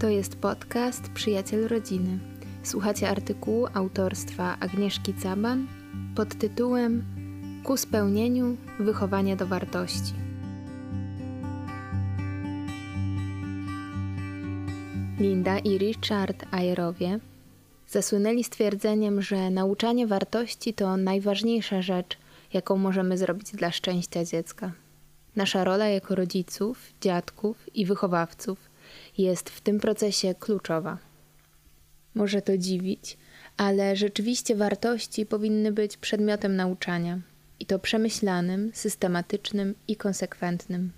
To jest podcast Przyjaciel Rodziny. Słuchacie artykułu autorstwa Agnieszki Caban pod tytułem Ku spełnieniu wychowanie do wartości. Linda i Richard Ayerowie zasłynęli stwierdzeniem, że nauczanie wartości to najważniejsza rzecz, jaką możemy zrobić dla szczęścia dziecka. Nasza rola jako rodziców, dziadków i wychowawców jest w tym procesie kluczowa. Może to dziwić, ale rzeczywiście wartości powinny być przedmiotem nauczania i to przemyślanym, systematycznym i konsekwentnym.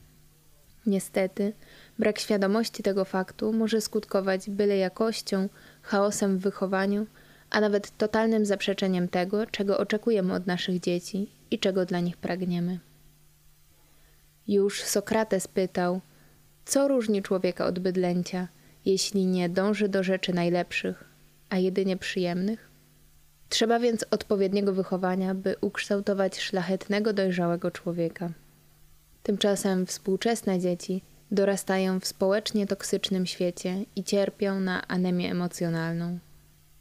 Niestety, brak świadomości tego faktu może skutkować byle jakością, chaosem w wychowaniu, a nawet totalnym zaprzeczeniem tego, czego oczekujemy od naszych dzieci i czego dla nich pragniemy. Już Sokrates pytał, co różni człowieka od bydlęcia, jeśli nie dąży do rzeczy najlepszych, a jedynie przyjemnych? Trzeba więc odpowiedniego wychowania, by ukształtować szlachetnego, dojrzałego człowieka. Tymczasem współczesne dzieci dorastają w społecznie toksycznym świecie i cierpią na anemię emocjonalną.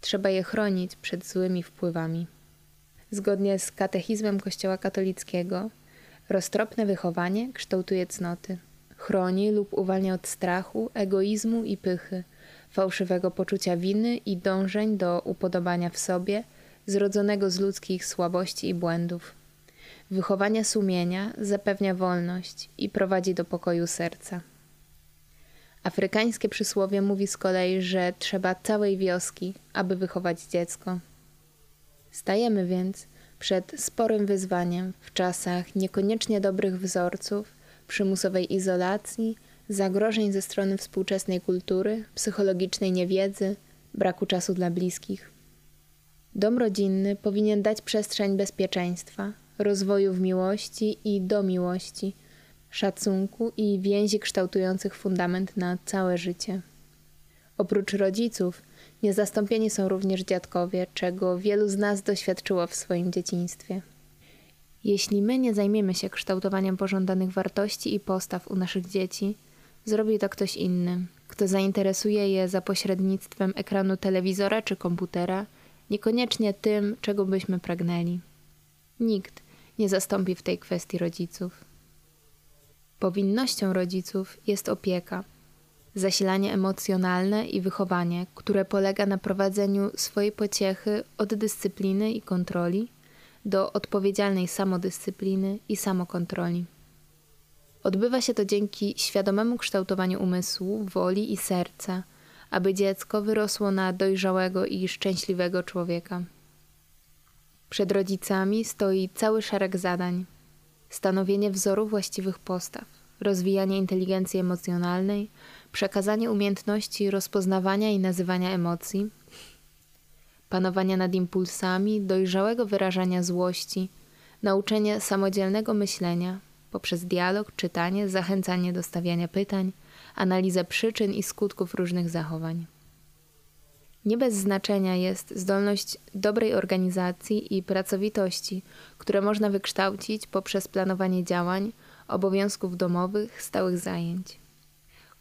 Trzeba je chronić przed złymi wpływami. Zgodnie z katechizmem Kościoła katolickiego, roztropne wychowanie kształtuje cnoty. Chroni lub uwalnia od strachu, egoizmu i pychy, fałszywego poczucia winy i dążeń do upodobania w sobie, zrodzonego z ludzkich słabości i błędów. Wychowania sumienia zapewnia wolność i prowadzi do pokoju serca. Afrykańskie przysłowie mówi z kolei, że trzeba całej wioski, aby wychować dziecko. Stajemy więc przed sporym wyzwaniem w czasach niekoniecznie dobrych wzorców, przymusowej izolacji, zagrożeń ze strony współczesnej kultury, psychologicznej niewiedzy, braku czasu dla bliskich. Dom rodzinny powinien dać przestrzeń bezpieczeństwa, rozwoju w miłości i do miłości, szacunku i więzi kształtujących fundament na całe życie. Oprócz rodziców, niezastąpieni są również dziadkowie, czego wielu z nas doświadczyło w swoim dzieciństwie. Jeśli my nie zajmiemy się kształtowaniem pożądanych wartości i postaw u naszych dzieci, zrobi to ktoś inny, kto zainteresuje je za pośrednictwem ekranu telewizora czy komputera, niekoniecznie tym, czego byśmy pragnęli. Nikt nie zastąpi w tej kwestii rodziców. Powinnością rodziców jest opieka, zasilanie emocjonalne i wychowanie, które polega na prowadzeniu swojej pociechy od dyscypliny i kontroli do odpowiedzialnej samodyscypliny i samokontroli. Odbywa się to dzięki świadomemu kształtowaniu umysłu, woli i serca, aby dziecko wyrosło na dojrzałego i szczęśliwego człowieka. Przed rodzicami stoi cały szereg zadań: stanowienie wzoru właściwych postaw, rozwijanie inteligencji emocjonalnej, przekazanie umiejętności rozpoznawania i nazywania emocji, panowania nad impulsami, dojrzałego wyrażania złości, nauczenie samodzielnego myślenia poprzez dialog, czytanie, zachęcanie do stawiania pytań, analizę przyczyn i skutków różnych zachowań. Nie bez znaczenia jest zdolność dobrej organizacji i pracowitości, które można wykształcić poprzez planowanie działań, obowiązków domowych, stałych zajęć.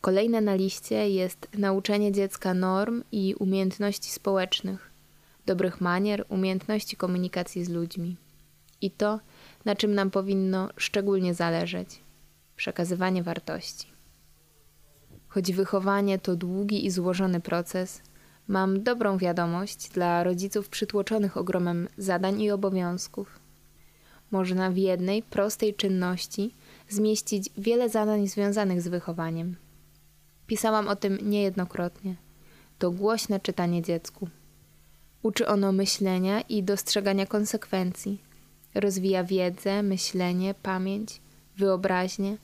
Kolejne na liście jest nauczenie dziecka norm i umiejętności społecznych, dobrych manier, umiejętności komunikacji z ludźmi. I to, na czym nam powinno szczególnie zależeć przekazywanie wartości. Choć wychowanie to długi i złożony proces, mam dobrą wiadomość dla rodziców przytłoczonych ogromem zadań i obowiązków. Można w jednej, prostej czynności zmieścić wiele zadań związanych z wychowaniem. Pisałam o tym niejednokrotnie. To głośne czytanie dziecku. Uczy ono myślenia i dostrzegania konsekwencji. Rozwija wiedzę, myślenie, pamięć, wyobraźnię,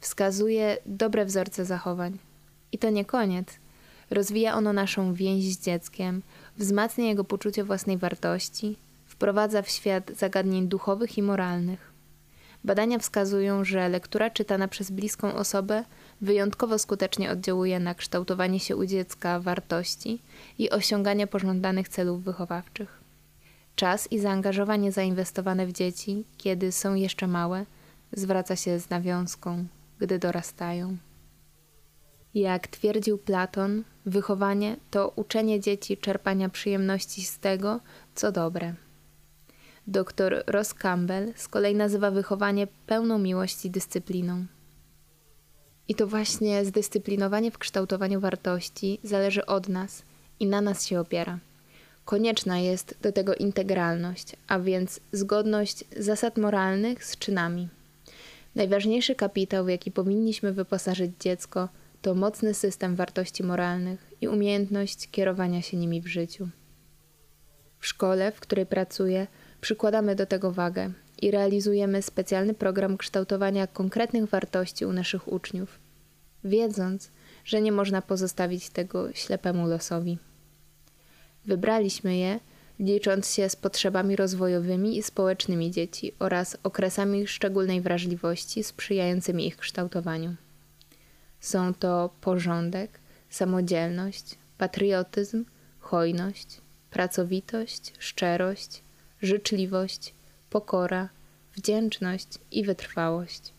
wskazuje dobre wzorce zachowań. I to nie koniec. Rozwija ono naszą więź z dzieckiem, wzmacnia jego poczucie własnej wartości, wprowadza w świat zagadnień duchowych i moralnych. Badania wskazują, że lektura czytana przez bliską osobę wyjątkowo skutecznie oddziałuje na kształtowanie się u dziecka wartości i osiąganie pożądanych celów wychowawczych. Czas i zaangażowanie zainwestowane w dzieci, kiedy są jeszcze małe, zwraca się z nawiązką, gdy dorastają. Jak twierdził Platon, Wychowanie to uczenie dzieci czerpania przyjemności z tego, co dobre. Dr Ross Campbell z kolei nazywa wychowanie pełną miłości dyscypliną. I to właśnie zdyscyplinowanie w kształtowaniu wartości zależy od nas i na nas się opiera. Konieczna jest do tego integralność, a więc zgodność zasad moralnych z czynami. Najważniejszy kapitał, w jaki powinniśmy wyposażyć dziecko, to mocny system wartości moralnych i umiejętność kierowania się nimi w życiu. W szkole, w której pracuję, przykładamy do tego wagę i realizujemy specjalny program kształtowania konkretnych wartości u naszych uczniów, wiedząc, że nie można pozostawić tego ślepemu losowi. Wybraliśmy je, licząc się z potrzebami rozwojowymi i społecznymi dzieci oraz okresami szczególnej wrażliwości sprzyjającymi ich kształtowaniu. Są to porządek, samodzielność, patriotyzm, hojność, pracowitość, szczerość, życzliwość, pokora, wdzięczność i wytrwałość.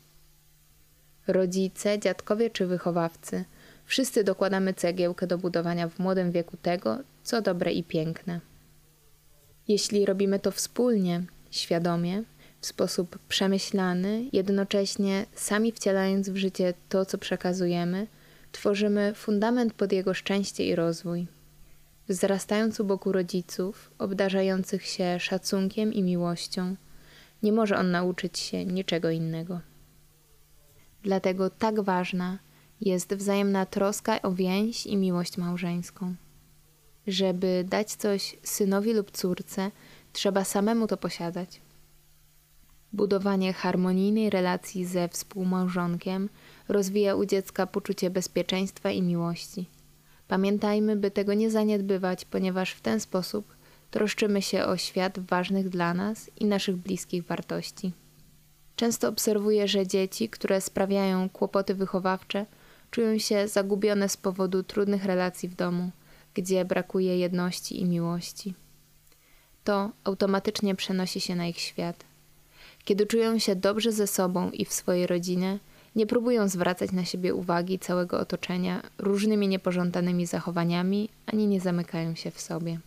Rodzice, dziadkowie czy wychowawcy, wszyscy dokładamy cegiełkę do budowania w młodym wieku tego, co dobre i piękne. Jeśli robimy to wspólnie, świadomie, w sposób przemyślany, jednocześnie sami wcielając w życie to, co przekazujemy, tworzymy fundament pod jego szczęście i rozwój. Wzrastając u boku rodziców, obdarzających się szacunkiem i miłością, nie może on nauczyć się niczego innego. Dlatego tak ważna jest wzajemna troska o więź i miłość małżeńską. Żeby dać coś synowi lub córce, trzeba samemu to posiadać. Budowanie harmonijnej relacji ze współmałżonkiem rozwija u dziecka poczucie bezpieczeństwa i miłości. Pamiętajmy, by tego nie zaniedbywać, ponieważ w ten sposób troszczymy się o świat ważnych dla nas i naszych bliskich wartości. Często obserwuję, że dzieci, które sprawiają kłopoty wychowawcze, czują się zagubione z powodu trudnych relacji w domu, gdzie brakuje jedności i miłości. To automatycznie przenosi się na ich świat. Kiedy czują się dobrze ze sobą i w swojej rodzinie, nie próbują zwracać na siebie uwagi całego otoczenia różnymi niepożądanymi zachowaniami, ani nie zamykają się w sobie.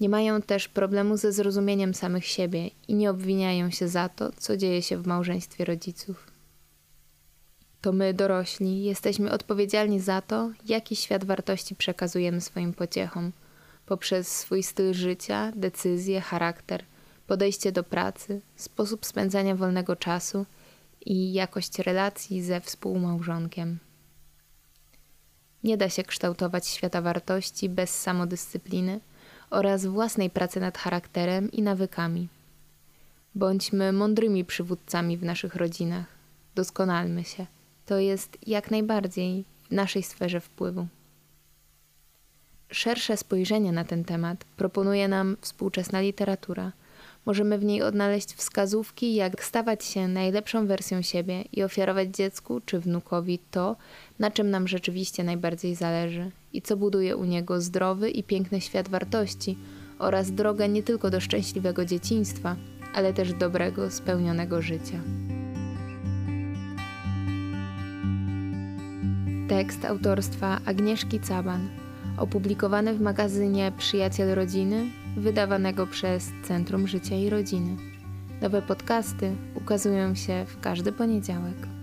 Nie mają też problemu ze zrozumieniem samych siebie i nie obwiniają się za to, co dzieje się w małżeństwie rodziców. To my, dorośli, jesteśmy odpowiedzialni za to, jaki świat wartości przekazujemy swoim pociechom poprzez swój styl życia, decyzje, charakter, podejście do pracy, sposób spędzania wolnego czasu i jakość relacji ze współmałżonkiem. Nie da się kształtować świata wartości bez samodyscypliny oraz własnej pracy nad charakterem i nawykami. Bądźmy mądrymi przywódcami w naszych rodzinach. Doskonalmy się. To jest jak najbardziej w naszej sferze wpływu. Szersze spojrzenie na ten temat proponuje nam współczesna literatura. Możemy w niej odnaleźć wskazówki, jak stawać się najlepszą wersją siebie i ofiarować dziecku czy wnukowi to, na czym nam rzeczywiście najbardziej zależy i co buduje u niego zdrowy i piękny świat wartości oraz drogę nie tylko do szczęśliwego dzieciństwa, ale też dobrego, spełnionego życia. Tekst autorstwa Agnieszki Caban, opublikowany w magazynie Przyjaciel Rodziny, wydawanego przez Centrum Życia i Rodziny. Nowe podcasty ukazują się w każdy poniedziałek.